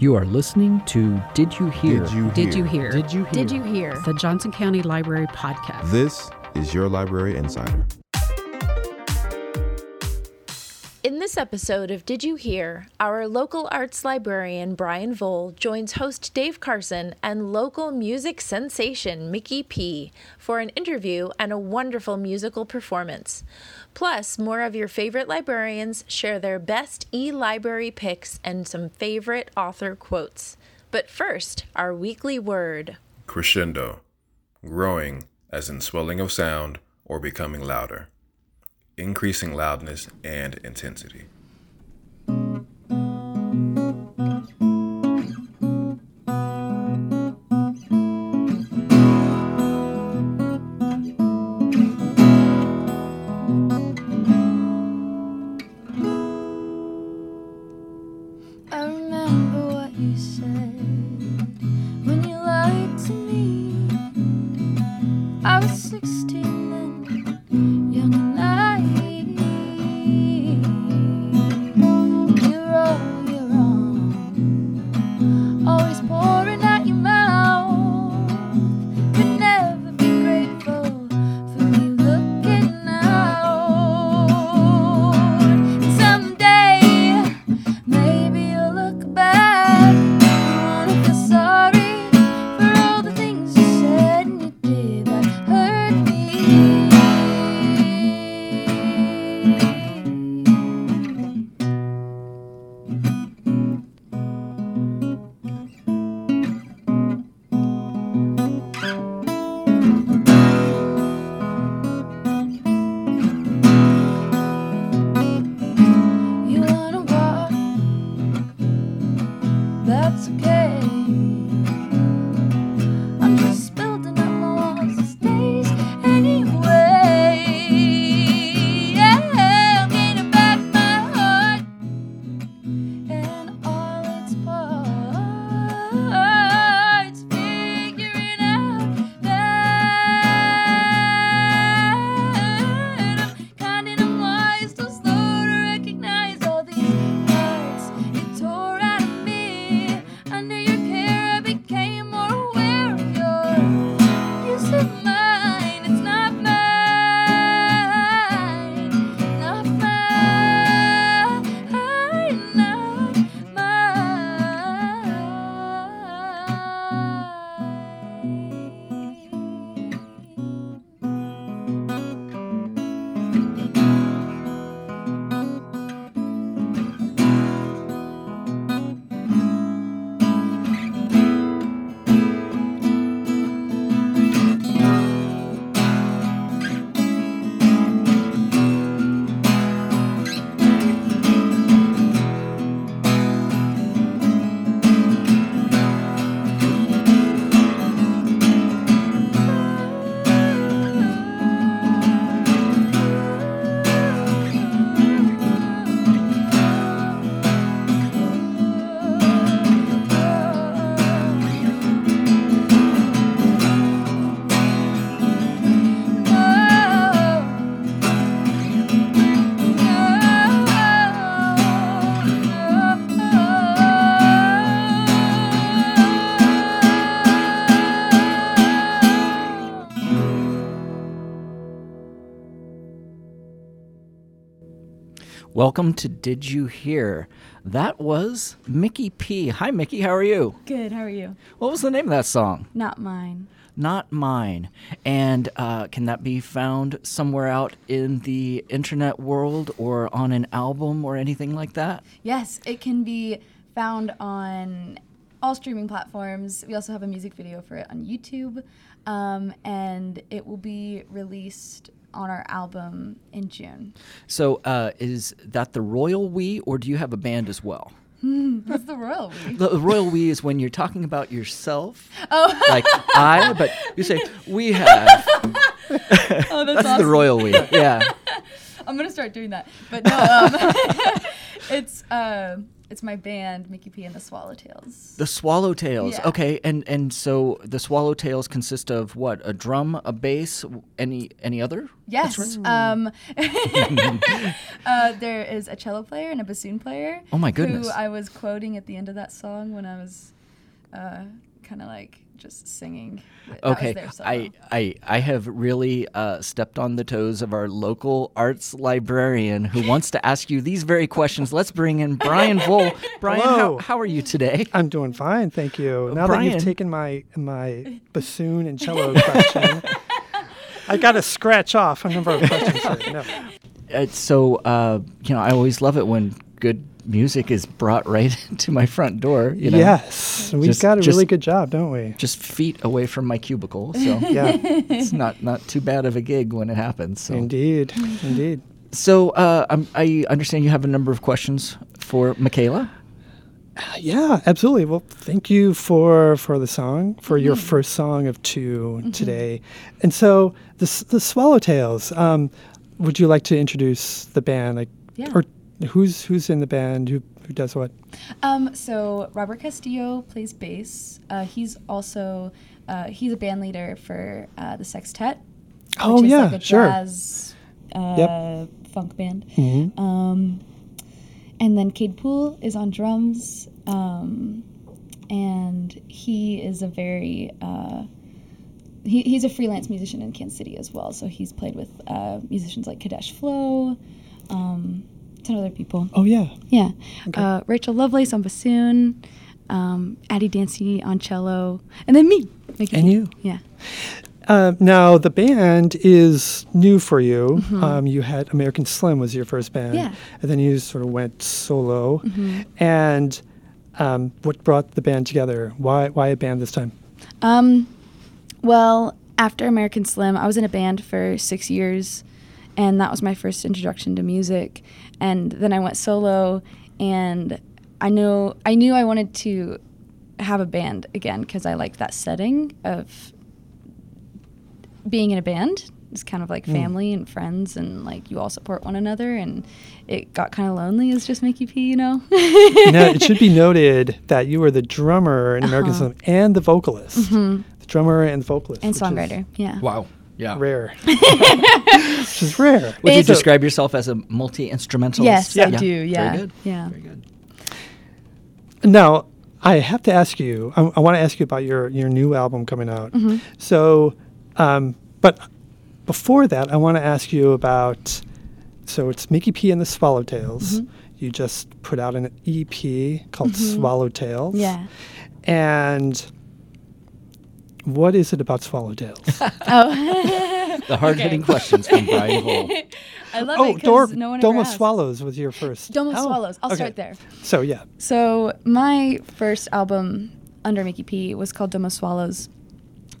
You are listening to Did You Hear? Did you Did you hear? Did you hear? Did you hear? The Johnson County Library Podcast. This is your Library Insider. This episode of Did You Hear, our local arts librarian Brian Vole joins host Dave Carson and local music sensation Miki P for an interview and a wonderful musical performance. Plus, more of your favorite librarians share their best e library picks and some favorite author quotes. But first, our weekly word. Crescendo. Growing, as in swelling of sound or becoming louder. Increasing loudness and intensity. That's Welcome to Did You Hear? That was Miki P. Hi, Miki. How are you? Good, how are you? What was the name of that song? Not mine. Not Mine. And uh, can that be found somewhere out in the internet world or on an album or anything like that? Yes, it can be found on all streaming platforms. We also have a music video for it on YouTube, um, and it will be released on our album in June. So uh, is that the royal we, or do you have a band as well? That's the royal we. The, royal we is when you're talking about yourself. Oh. Like I, but you say we have. Oh, That's the royal we. Yeah. I'm gonna start doing that. But no, um, it's uh, it's my band, Miki P and the Swallowtails. The Swallowtails. Yeah. Okay, and and so the Swallowtails consist of what? A drum, a bass, any any other? Yes. Um, uh, there is a cello player and a bassoon player. Oh my goodness. Who I was quoting at the end of that song when I was uh, kind of like just singing. That Okay, their solo. I, I I have really uh, stepped on the toes of our local arts librarian who wants to ask you these very questions. Let's bring in Brian Vole. Brian, how, Hello. how are you today? I'm doing fine, thank you. Now that you've taken my my bassoon and cello question, I got to scratch off a number of questions. Here. No. Uh, so uh, you know, I always love it when good music is brought right to my front door. You know, Yes, we've Just- got a just- really good job, don't we? just feet away from my cubicle. So Yeah, it's not not too bad of a gig when it happens. So indeed, indeed. so uh, I'm, I understand you have a number of questions for Michaela. Yeah, absolutely. Well, thank you for for the song, for your Mm-hmm. first song of 2 today. And so the the Swallowtails. Um, would you like to introduce the band? Like, Yeah. or who's who's in the band? Who who does what? Um, so Robert Castillo plays bass. Uh, he's also uh, he's a band leader for uh, the Sextet. Oh yeah, like a sure. jazz uh, Yep. funk band. Mhm. Um, and then Cade Poole is on drums, um, and he is a very uh, he, he's a freelance musician in Kansas City as well. So he's played with uh, musicians like Kadesh Flow, um, of other people. Oh yeah. Yeah, uh, Rachel Lovelace on bassoon, um, Addie Dancy on cello, and then me. Miki And you. Yeah. Uh, now the band is new for you. Um, you had American Slim was your first band, Mm-hmm. Yeah. and then you sort of went solo. Mm-hmm. And um, what brought the band together? Why why a band this time? Um, well, after American Slim, I was in a band for six years, and that was my first introduction to music. And then I went solo, and I know I knew I wanted to have a band again because I liked that setting of being in a band. It's kind of like family and friends, and like you all support one another. And it got kind of lonely as just Miki P, you know. now it should be noted that you were the drummer in American Uh-huh. Slim and the vocalist, the drummer and the vocalist, and songwriter, yeah. Wow. Yeah. rare, which is rare. Would you It's a- describe yourself as a multi instrumentalist? Yes, I do. Yeah, Very good. yeah. Very good. Now, I have to ask you. I, I want to ask you about your your new album coming out. Mm-hmm. So, um, but before that, I want to ask you about. So it's Miki P and the Swallowtails. Mm-hmm. You just put out an EP called Swallowtails. Yeah. And what is it about Swallowtails? Oh, The hard hitting questions from Brian Vole. I love oh, it Dor- because no one Dome ever of asked. Swallows was your first. Dome of Oh, Swallows. I'll okay. start there. So yeah. So my first album under Miki P was called Dome of Swallows.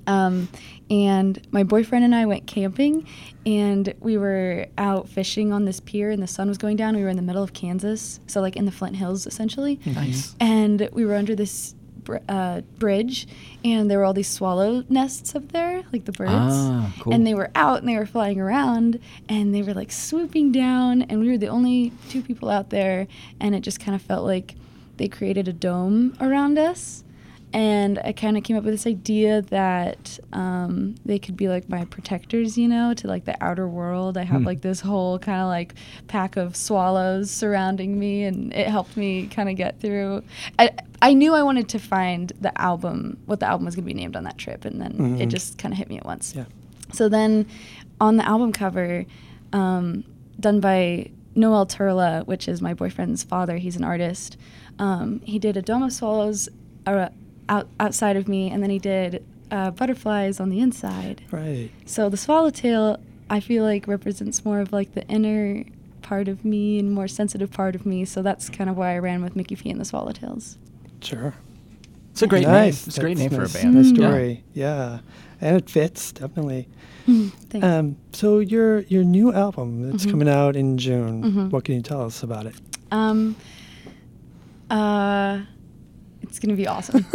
Um, and my boyfriend and I went camping, and we were out fishing on this pier, and the sun was going down. We were in the middle of Kansas, so like in the Flint Hills, essentially. Nice. And we were under this br- uh, bridge, and there were all these swallow nests up there, like the birds. Ah, cool. And they were out and they were flying around, and they were like swooping down, and we were the only two people out there, and it just kind of felt like they created a dome around us. And I kind of came up with this idea that um, they could be like my protectors, you know, to like the outer world. I have like this whole kind of like pack of swallows surrounding me, and it helped me kind of get through. I, I knew I wanted to find the album, what the album was going to be named on that trip, and then it just kind of hit me at once. Yeah. So then on the album cover, um, done by Noel Turla, which is my boyfriend's father, he's an artist, um, he did a dome of swallows uh, out, outside of me, and then he did uh, butterflies on the inside. Right. So the swallowtail, I feel like, represents more of like the inner part of me and more sensitive part of me. So that's kind of why I ran with Miki P and the Swallowtails. Sure. It's a great nice. name. It's a great name nice, for a band. Nice story. Yeah. And it fits definitely. Thanks. Um, so your your new album that's Mm-hmm. coming out in June. What can you tell us about it? Um, uh, it's gonna be awesome.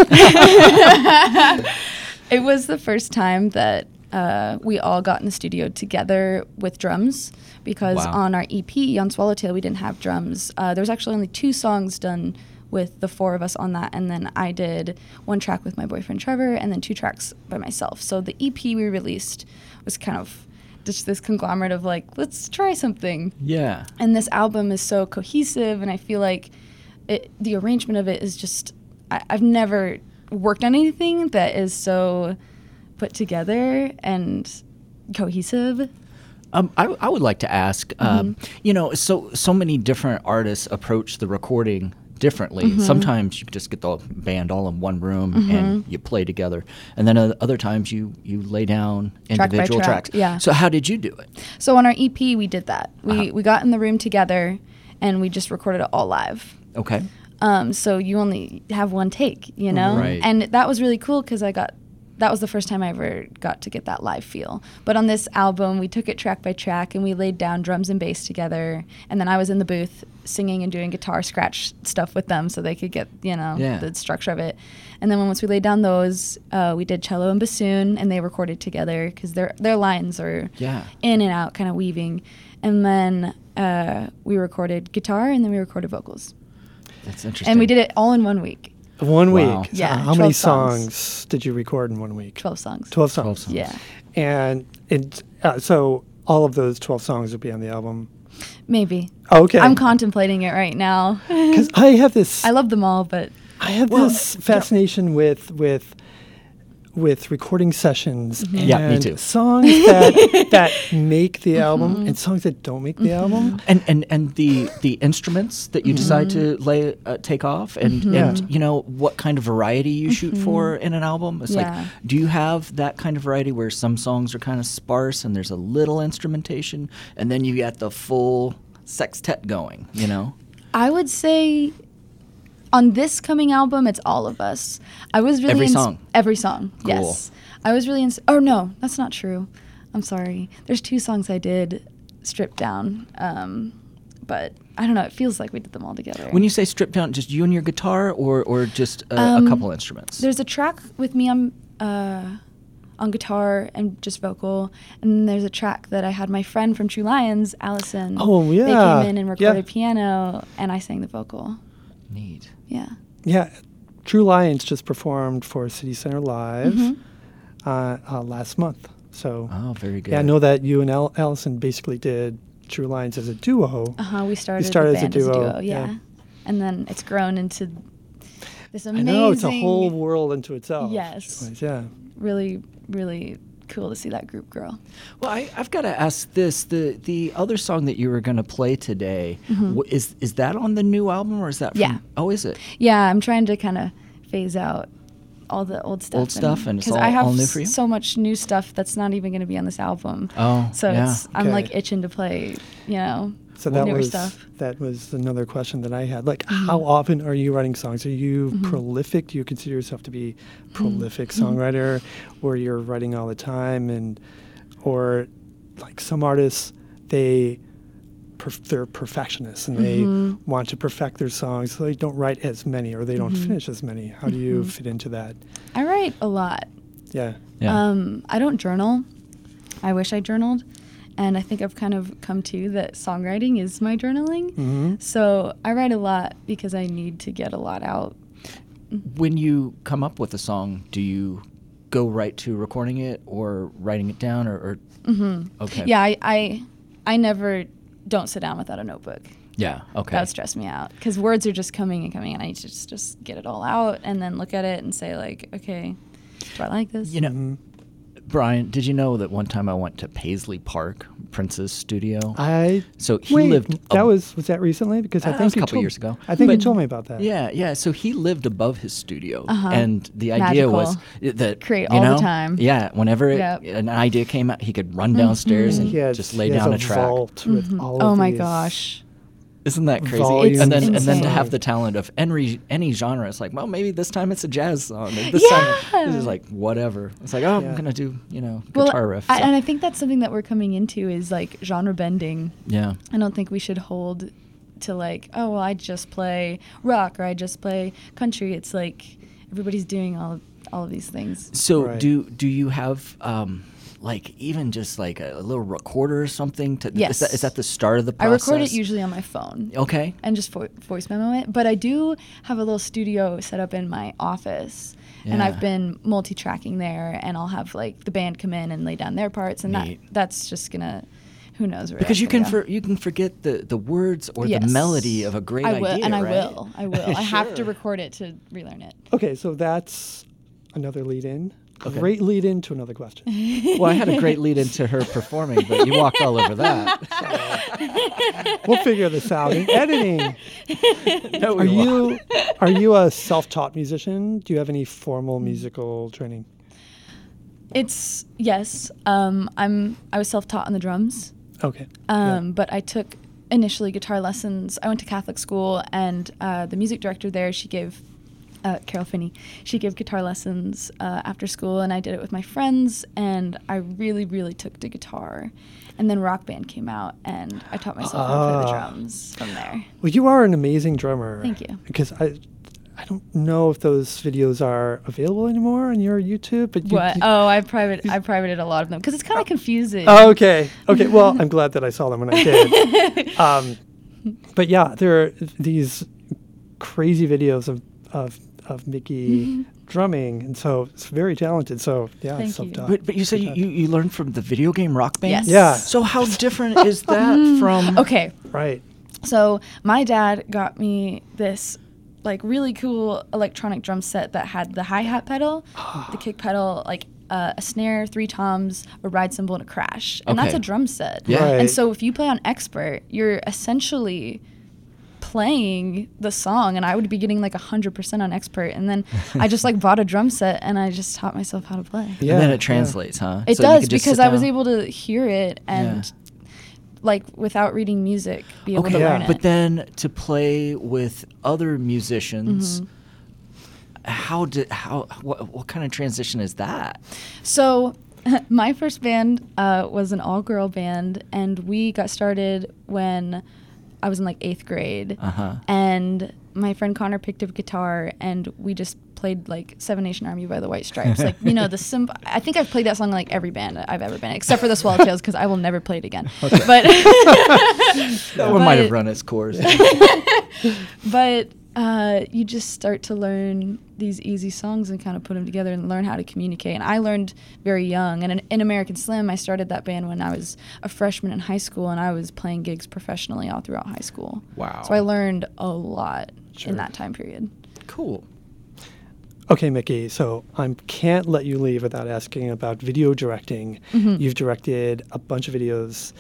it was the first time that uh, we all got in the studio together with drums because Wow. on our EP on Swallowtail we didn't have drums. Uh, there was actually only two songs done with the four of us on that, and then I did one track with my boyfriend Trevor, and then two tracks by myself. So the EP we released was kind of just this conglomerate of like, let's try something Yeah. and this album is so cohesive and i feel like it, the arrangement of it is just I, i've never worked on anything that is so put together and cohesive Um, I, I would like to ask, um, you know, so so many different artists approach the recording differently. Sometimes you just get the band all in one room and you play together, and then other times you you lay down Track individual track, tracks. yeah. So how did you do it? so on our ep we did that we, Uh-huh. we got in the room together and we just recorded it all live Okay. Um, so you only have one take, you know? Right. And that was really cool because I got that was the first time I ever got to get that live feel. But on this album, we took it track by track and we laid down drums and bass together. And then I was in the booth singing and doing guitar scratch stuff with them so they could get, you know, Yeah. the structure of it. And then once we laid down those, uh, we did cello and bassoon and they recorded together because their, their lines are Yeah. in and out, kind of weaving. And then uh, we recorded guitar and then we recorded vocals. That's interesting. And we did it all in one week. One Wow. week. So Yeah, how many songs. songs. did you record in one week? 12 songs. 12 songs. 12 songs. Yeah, And it, uh, so all of those 12 songs will be on the album. maybe. Okay. I'm contemplating it right now. Because I have this. I love them all, but I have Well, this fascination with with with recording sessions and Yeah, me too. songs that that make the Mm-hmm. album and songs that don't make the mm-hmm. album. and and and the the instruments that you decide to mm-hmm. lay uh, take off and and Yeah. you know what kind of variety you shoot for in an album it's Yeah. like do you have that kind of variety where some songs are kind of sparse and there's a little instrumentation and then you get the full sextet going you know I would say on this coming album, it's all of us. I was really Every ins- song? Every song, Cool. yes. I was really. Ins- oh no, that's not true. I'm sorry. There's two songs I did stripped down, um, but I don't know. It feels like we did them all together. when you say strip down just you and your guitar or or just a, a Um, couple instruments There's a track with me on uh, on guitar and just vocal, and then there's a track that I had my friend from True Lions, Allison. Oh, yeah, They came in and Yeah. recorded piano, and I sang the vocal. Neat Yeah. Yeah, True Lions just performed for City Center Live Mm-hmm. uh, uh, last month. So oh very good yeah, I know that you and Al- Allison basically did True Lions as a duo. Uh huh. We started, We started the as a band as a duo, duo. yeah. yeah. And then it's grown into this amazing. I know it's a whole world into itself. Yes. Yeah. Really, really cool to see that group grow. Well, I, I've got to ask this: the the other song that you were going to play today wh- is is that on the new album or is that? From, Mm-hmm. Yeah. Oh, is it? Yeah, I'm trying to kind of phase out all the old stuff. Old stuff and it's all- I have all new for you? so much new stuff that's not even going to be on this album. Oh, so yeah. it's I'm like itching to play. You know, So that was stuff. that was another question that I had. Like, Mm-hmm. how often are you writing songs? Are you prolific? Do you consider yourself to be Mm-hmm. prolific songwriter, or you're writing all the time? And or like some artists, they perf- they're perfectionists and Mm-hmm. they want to perfect their songs, so they don't write as many or they don't Mm-hmm. finish as many. How do you fit into that? I write a lot. Yeah. Yeah. Um, I don't journal. I wish I journaled. And I think I've kind of come to that songwriting is my journaling. hmm So I write a lot because I need to get a lot out. when you come up with a song, do you go right to recording it or writing it down or? or mm-hmm. Okay. Yeah, I, I, I never don't sit down without a notebook. Yeah. Okay. That would stress me out because words are just coming and coming, and I need to just, just get it all out and then look at it and say like, okay, do I like this? you know, Mm-hmm. Brian, did you know that one time I went to Paisley Park, Prince's studio? I so he wait. lived. that ab- was was that recently? Because I That think was a couple told- years ago. I think you told me about that. Yeah, yeah. So he lived above his studio, Uh-huh. and the idea was Magical. i- that Create you all the time. Yeah, whenever it, Yep. an idea came out, he could run downstairs and has, just lay down a, a track. vault with all oh of my these. gosh. Isn't that crazy? volumes and then It's and then to have the talent of any any genre, it's like, well, maybe this time it's a jazz song. and This Yeah. time it's like whatever. It's like, oh, Yeah. I'm gonna do you know Well, guitar riff. I, and I think that's something that we're coming into is like genre bending. yeah. I don't think we should hold to like, oh well, I just play rock or I just play country. It's like everybody's doing all all of these things. So Right. do do you have um, like even just like a, little recorder or something? To, Yes. Is that, is that the start of the I record it usually on my phone. Okay. and just vo- voice memo it. But I do have a little studio set up in my office, and I've been multi-tracking there. And I'll have like the band come in and lay down their parts, and Neat. that that's just gonna, who knows where Because you can for, you can forget the, the words or Yes. the melody of a great I will, idea, and I right? will, I will. I have to record it to relearn it. Okay, so that's another lead in. Okay. Great lead in to another question. Well, I had a great lead into her performing, but you walked all over that. we'll figure this out in editing. No, Are we won't. you are you a self-taught musician? Do you have any formal musical training? It's yes. Um, I'm. I was self-taught on the drums. Okay. yeah. Um, But I took initially guitar lessons. I went to Catholic school, and uh, the music director there, she gave, uh, Carol Finney, she gave guitar lessons uh, after school, and I did it with my friends, and I really, really took to guitar. And then Rock Band came out, and I taught myself how to play the Ah. drums from there. Well, you are an amazing drummer. Thank you. Because I, I don't know if those videos are available anymore on your YouTube. But you, What? you- Oh, I private, I privated a lot of them because it's kind of confusing. Oh, okay. Okay. Well, I'm glad that I saw them when I did. um, but yeah, there are these crazy videos of of, of Miki drumming, and so it's very talented. So yeah, Thank you. self-taught. But, but you said you, you, you learned from the video game Rock Band? Yes. Yeah. So how different is that from? Okay, right. So my dad got me this like really cool electronic drum set that had the hi hat pedal, the kick pedal, like uh, a snare, three toms, a ride cymbal, and a crash, and that's a drum set. Yeah. Right. And so if you play on expert, you're essentially playing the song and I would be getting like 100% on expert and then I just like bought a drum set and I just taught myself how to play. Yeah. and then it translates, huh? It So does because I was able to hear it and like without reading music be able Okay, to Yeah. learn it. but then to play with other musicians, Mm-hmm. how did how what, what kind of transition is that? So, my first band uh, was an all girl band, and we got started when I was in like eighth grade. Uh-huh. And my friend Connor picked up a guitar, and we just played like Seven Nation Army by the White Stripes. like, you know, the sim. I think I've played that song in like every band I've ever been in, except for the Swallowtails, because I will never play it again. But. That one might have run its course. but uh, you just start to learn these easy songs and kind of put them together and learn how to communicate. And I learned very young. And in, in American Slim, I started that band when I was a freshman in high school, and I was playing gigs professionally all throughout high school. Wow. So I learned a lot Sure. in that time period. cool. Okay, Miki. So I can't let you leave without asking about video directing. Mm-hmm. You've directed a bunch of videos,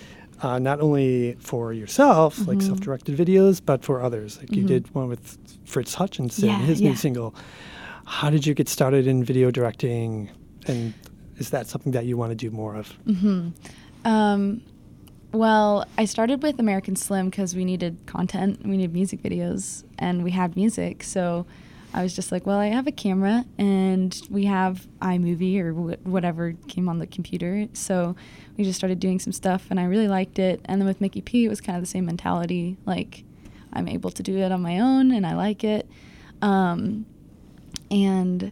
uh, not only for yourself, like Mm-hmm. self-directed videos, but for others. Like you did one with Fritz Hutchinson, Yeah, his yeah. new single. How did you get started in video directing, and is that something that you want to do more of? Um, well, I started with American Slim because we needed content, we needed music videos, and we had music. So I was just like, well, I have a camera and we have iMovie or wh- whatever came on the computer. So we just started doing some stuff, and I really liked it. And then with Miki P, it was kind of the same mentality. Like, I'm able to do it on my own, and I like it. Um, and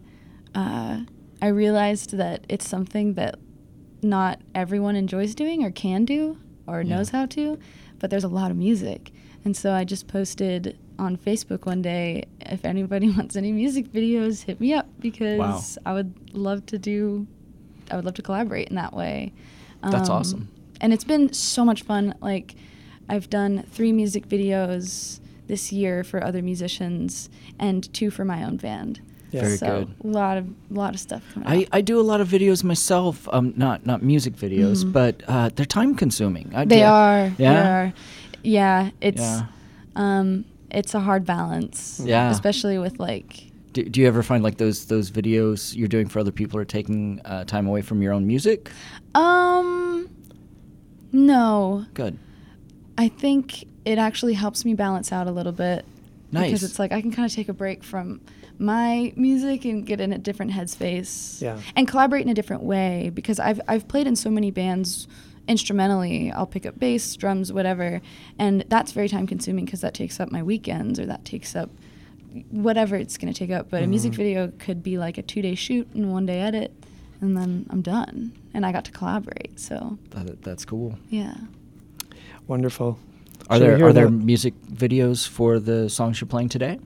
uh, I realized that it's something that not everyone enjoys doing or can do or knows how to, but there's a lot of music. And so I just posted on Facebook one day if anybody wants any music videos, hit me up because I would love to do, I would love to collaborate in that way. That's Um, awesome. And it's been so much fun. Like, I've done three music videos this year for other musicians and two for my own band. Yeah. Very so good. A lot of a lot of stuff coming I, out. I do a lot of videos myself. Um, not not music videos, but uh, they're time consuming. I. They yeah. are. They Yeah? are. Yeah. It's Yeah. um it's a hard balance. Yeah. Especially with like Do, do you ever find like those those videos you're doing for other people are taking uh, time away from your own music? um no. Good. I think it actually helps me balance out a little bit. Nice. Because it's like I can kind of take a break from my music and get in a different headspace. Yeah. And collaborate in a different way because I've I've played in so many bands instrumentally. I'll pick up bass, drums, whatever, and that's very time consuming because that takes up my weekends or that takes up whatever it's going to take up. But a music video could be like a 2-day shoot and one day edit and then I'm done. And I got to collaborate, so That, that's cool. yeah. Wonderful. Are Shall there are there the- music videos for the songs you're playing today?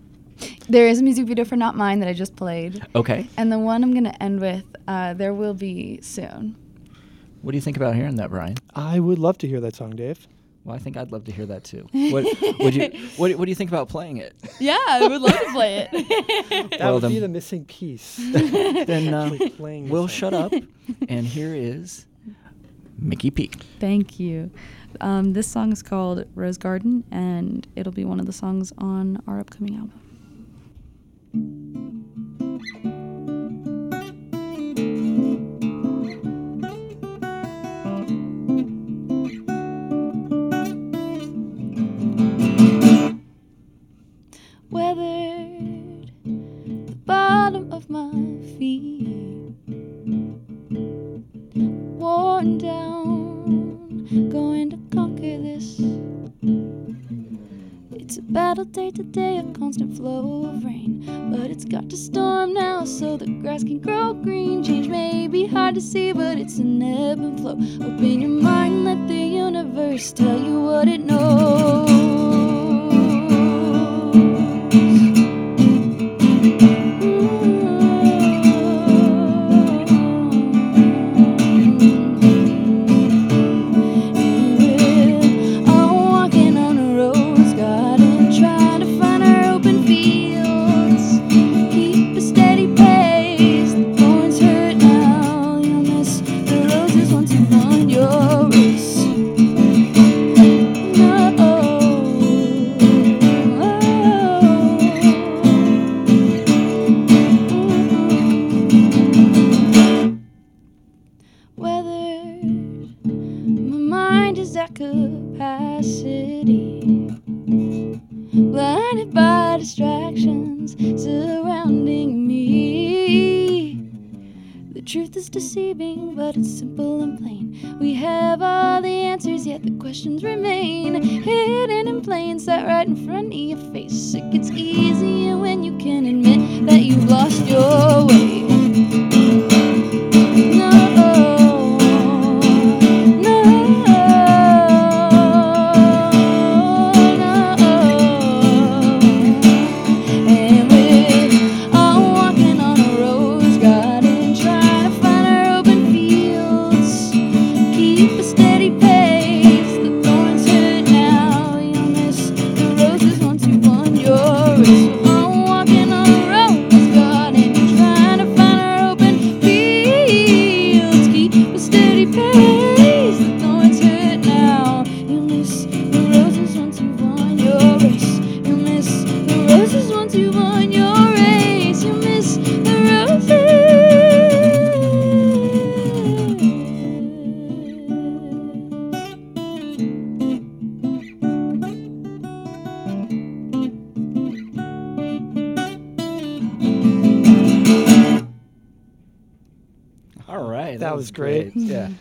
There is a music video for Not Mine that I just played. Okay. And the one I'm going to end with, uh, there will be soon. What do you think about hearing that, Brian? I would love to hear that song, Dave. Well, I think I'd love to hear that too. What would you what, what do you think about playing it? Yeah, I would love to play it. That Well, would be the missing piece. then uh, playing we'll shut up. And here is Miki P. Thank you. Um, this song is called Rose Garden, and it'll be one of the songs on our upcoming album.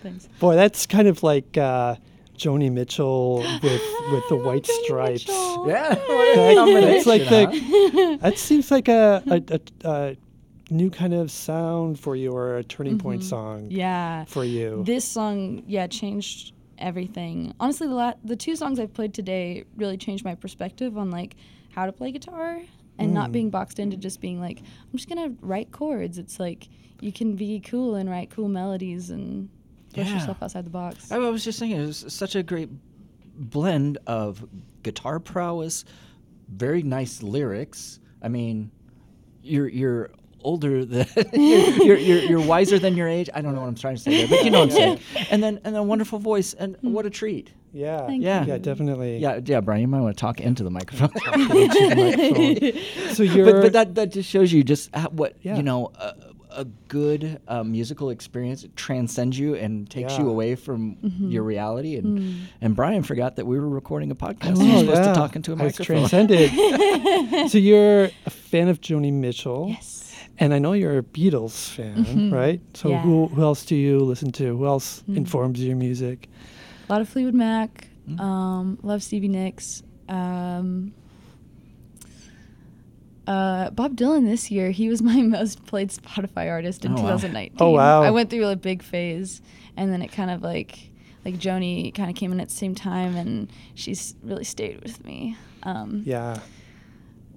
Great. Yeah. Thanks. Boy, that's kind of like uh, Joni Mitchell with with the white Joni stripes. Mitchell. Yeah. Right? It's like huh? the that seems like a, a, a, a new kind of sound for you or a turning point song Yeah. for you. This song, yeah, changed everything. Honestly, the la- the two songs I've played today really changed my perspective on like how to play guitar and not being boxed into just being like I'm just gonna write chords. It's like you can be cool and write cool melodies and push Yeah. yourself outside the box. I was just thinking, it was such a great blend of guitar prowess, very nice lyrics. I mean, you're you're older than you're, you're, you're you're wiser than your age. I don't know what I'm trying to say there, but you know what I'm saying. And then and then a wonderful voice, and what a treat. yeah, Thank Yeah. yeah, definitely. Yeah, yeah, Brian, you might want to talk into the microphone. So you're but, but that that just shows you just how, what Yeah. you know a, a good uh, musical experience transcends you and takes you away from Mm-hmm. your reality and Mm. and Brian forgot that we were recording a podcast. Oh, You're supposed yeah. to talk into a I was microphone. transcended. so you're a fan of Joni Mitchell. yes. And I know you're a Beatles fan, right? So Yeah. who who else do you listen to? Who else informs your music? A lot of Fleetwood Mac. Um, love Stevie Nicks. Um, Uh, Bob Dylan this year, he was my most played Spotify artist in Oh, wow. 2019. Oh, wow. I went through a big phase, and then it kind of like, like Joni kind of came in at the same time, and she's really stayed with me. Um, Yeah.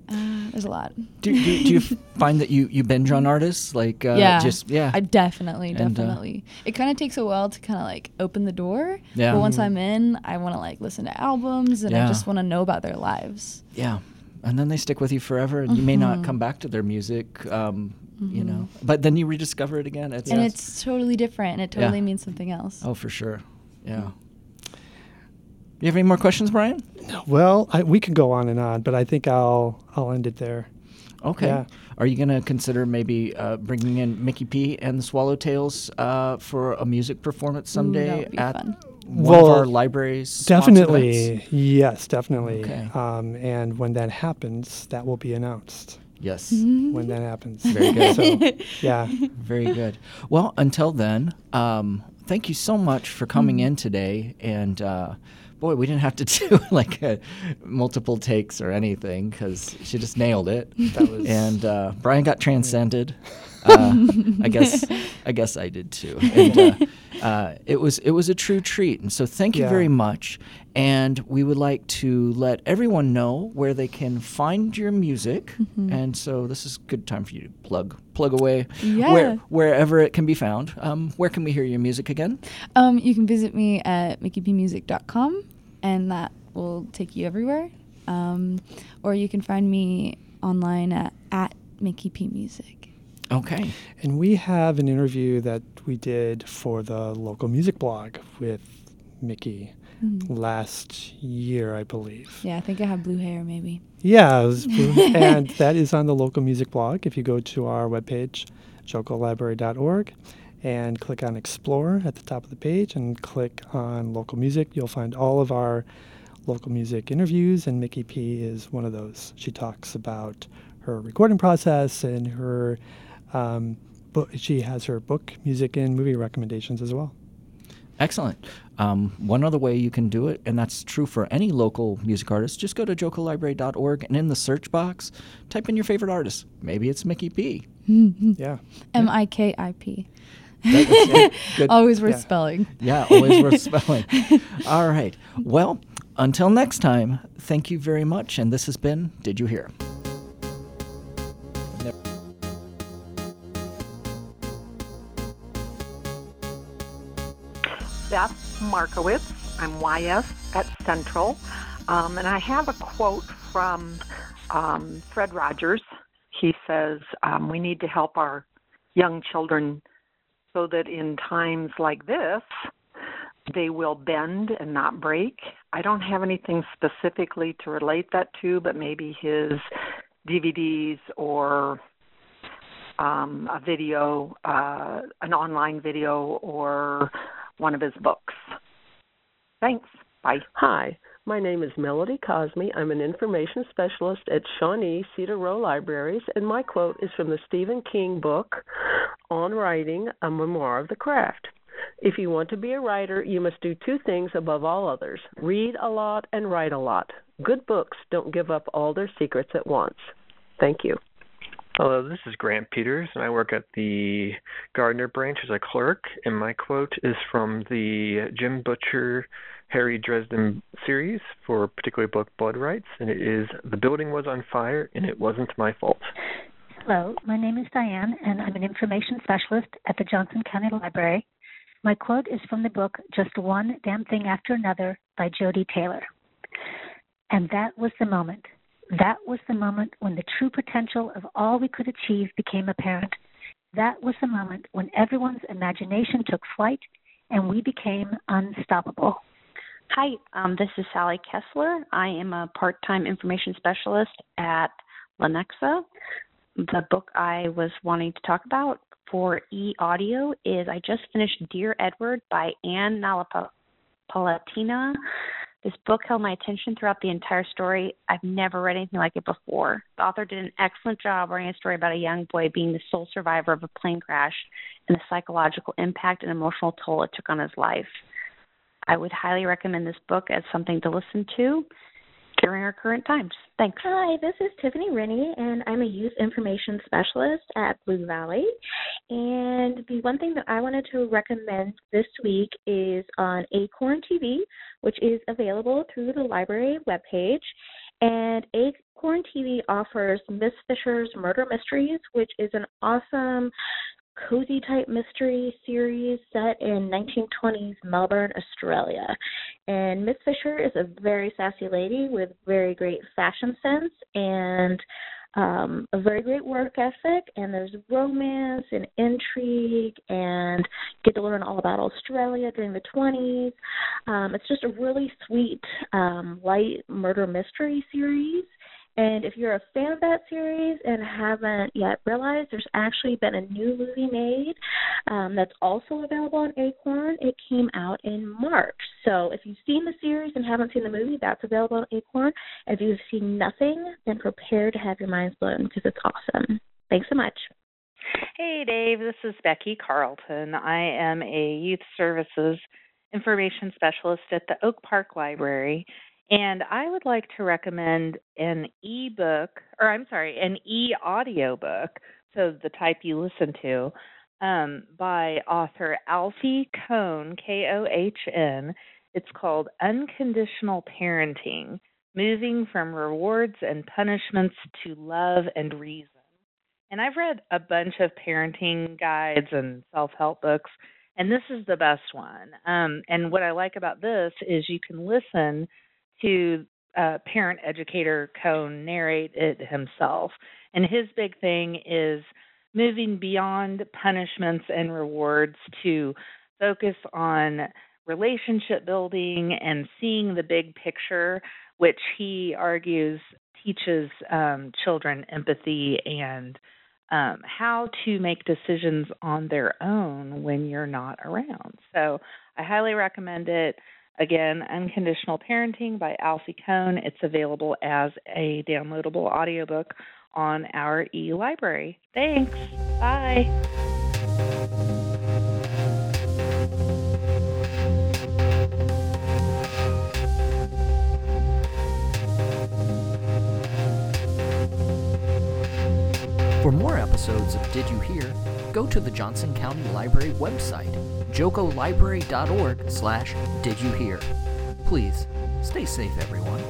uh, there's a lot. Do, do, do you find that you, you binge on artists? Like, uh, yeah, just, yeah. I definitely, And, uh, definitely. it kind of takes a while to kind of like open the door. Yeah. But once I'm in, I want to like listen to albums, and Yeah. I just want to know about their lives. yeah. And then they stick with you forever, and you may not Mm-hmm. come back to their music, um, you know, but then you rediscover it again. It's, And it's totally different, and it Yeah. totally means something else. oh, for sure. Yeah. You have any more questions, Brian? Well, I, we can go on and on, but I think I'll I'll end it there. Okay. Yeah. Are you going to consider maybe uh, bringing in Miki P and the Swallowtails uh, for a music performance someday would be at fun. one of our libraries? Definitely, yes, definitely. Okay. Um, and when that happens, that will be announced. Yes. When that happens, Very good. So, yeah, Very good. Well, until then, um, thank you so much for coming in today. And uh, boy, we didn't have to do like a, multiple takes or anything because she just nailed it. That was- and uh, Brian got transcended. Uh, I guess I guess I did too. And, uh, uh, it was it was a true treat. And so thank you Yeah. very much. And we would like to let everyone know where they can find your music. And so this is a good time for you to plug plug away Yeah. where, wherever it can be found. Um, where can we hear your music again? Um, you can visit me at mikipmusic.com, and that will take you everywhere. Um, or you can find me online at, at Miki P Music. Okay. and we have an interview that we did for the local music blog with Miki last year, I believe. Yeah, I think I have blue hair, maybe. Yeah, it was, and that is on the local music blog. If you go to our webpage, jocolibrary.org, and click on Explore at the top of the page and click on local music, you'll find all of our local music interviews, and Miki P is one of those. She talks about her recording process and her um, book. She has her book, music, and movie recommendations as well. Excellent. Um, one other way you can do it, and that's true for any local music artist, just go to jocolibrary.org and in the search box, type in your favorite artist. Maybe it's Miki P. Yeah. M I K I P. That- that's it. Good. Always worth Yeah. spelling. Yeah, always worth spelling. All right. Well, until next time, thank you very much. And this has been Did You Hear? Beth Markowitz. I'm YS at Central. Um, and I have a quote from um, Fred Rogers. He says, um, We need to help our young children so that in times like this, they will bend and not break. I don't have anything specifically to relate that to, but maybe his DVDs or um, a video, uh, an online video, or one of his books. Thanks. Bye. Hi, my name is Melody Cosme. I'm an information specialist at Shawnee Cedar Roe Libraries, and my quote is from the Stephen King book on writing, a memoir of the craft. If you want to be a writer, you must do two things above all others read a lot and write a lot. Good books don't give up all their secrets at once. Thank you. Hello, this is Grant Peters, and I work at the Gardner branch as a clerk. And my quote is from the Jim Butcher, Harry Dresden series for a particular book, Blood Rites, and it is The building was on fire, and it wasn't my fault. Hello, my name is Diane, and I'm an information specialist at the Johnson County Library. My quote is from the book Just One Damn Thing After Another by Jodi Taylor. And that was the moment. That was the moment when the true potential of all we could achieve became apparent. That was the moment when everyone's imagination took flight and we became unstoppable. Hi, um, this is Sally Kessler. I am a part time information specialist at Lenexa. The book I was wanting to talk about for e audio is I just finished Dear Edward by Ann Napolitano. This book held my attention throughout the entire story. I've never read anything like it before. The author did an excellent job writing a story about a young boy being the sole survivor of a plane crash and the psychological impact and emotional toll it took on his life. I would highly recommend this book as something to listen to. During our current times. Thanks. Hi, this is Tiffany Rennie, and I'm a youth information specialist at Blue Valley. And the one thing that I wanted to recommend this week is on Acorn TV, which is available through the library webpage. And Acorn TV offers Miss Fisher's Murder Mysteries, which is an awesome cozy type mystery series set in 1920s Melbourne, Australia. And Miss Fisher is a very sassy lady with very great fashion sense and um, a very great work ethic. And there's romance and intrigue, and you get to learn all about Australia during the 20s. Um, it's just a really sweet, um, light murder mystery series. And if you're a fan of that series and haven't yet realized, there's actually been a new movie made um, that's also available on Acorn. It came out in March. So if you've seen the series and haven't seen the movie, that's available on Acorn. If you've seen nothing, then prepare to have your minds blown because it's awesome. Thanks so much. Hey, Dave. This is Becky Carlton. I am a youth services information specialist at the Oak Park Library. And I would like to recommend an e-book, or I'm sorry, an e-audio book, so the type you listen to, um, by author Alfie Kohn, K-O-H-N. It's called Unconditional Parenting: Moving from Rewards and Punishments to Love and Reason. And I've read a bunch of parenting guides and self-help books, and this is the best one. Um, and what I like about this is you can listen to uh, parent educator Kohn narrate it himself. And his big thing is moving beyond punishments and rewards to focus on relationship building and seeing the big picture, which he argues teaches um, children empathy and um, how to make decisions on their own when you're not around. So I highly recommend it. Again, Unconditional Parenting by Alfie Kohn. It's available as a downloadable audiobook on our e library. Thanks. Bye. Episodes of Did You Hear, go to the Johnson County Library website, jocolibrary.org slash did you hear. Please, stay safe everyone.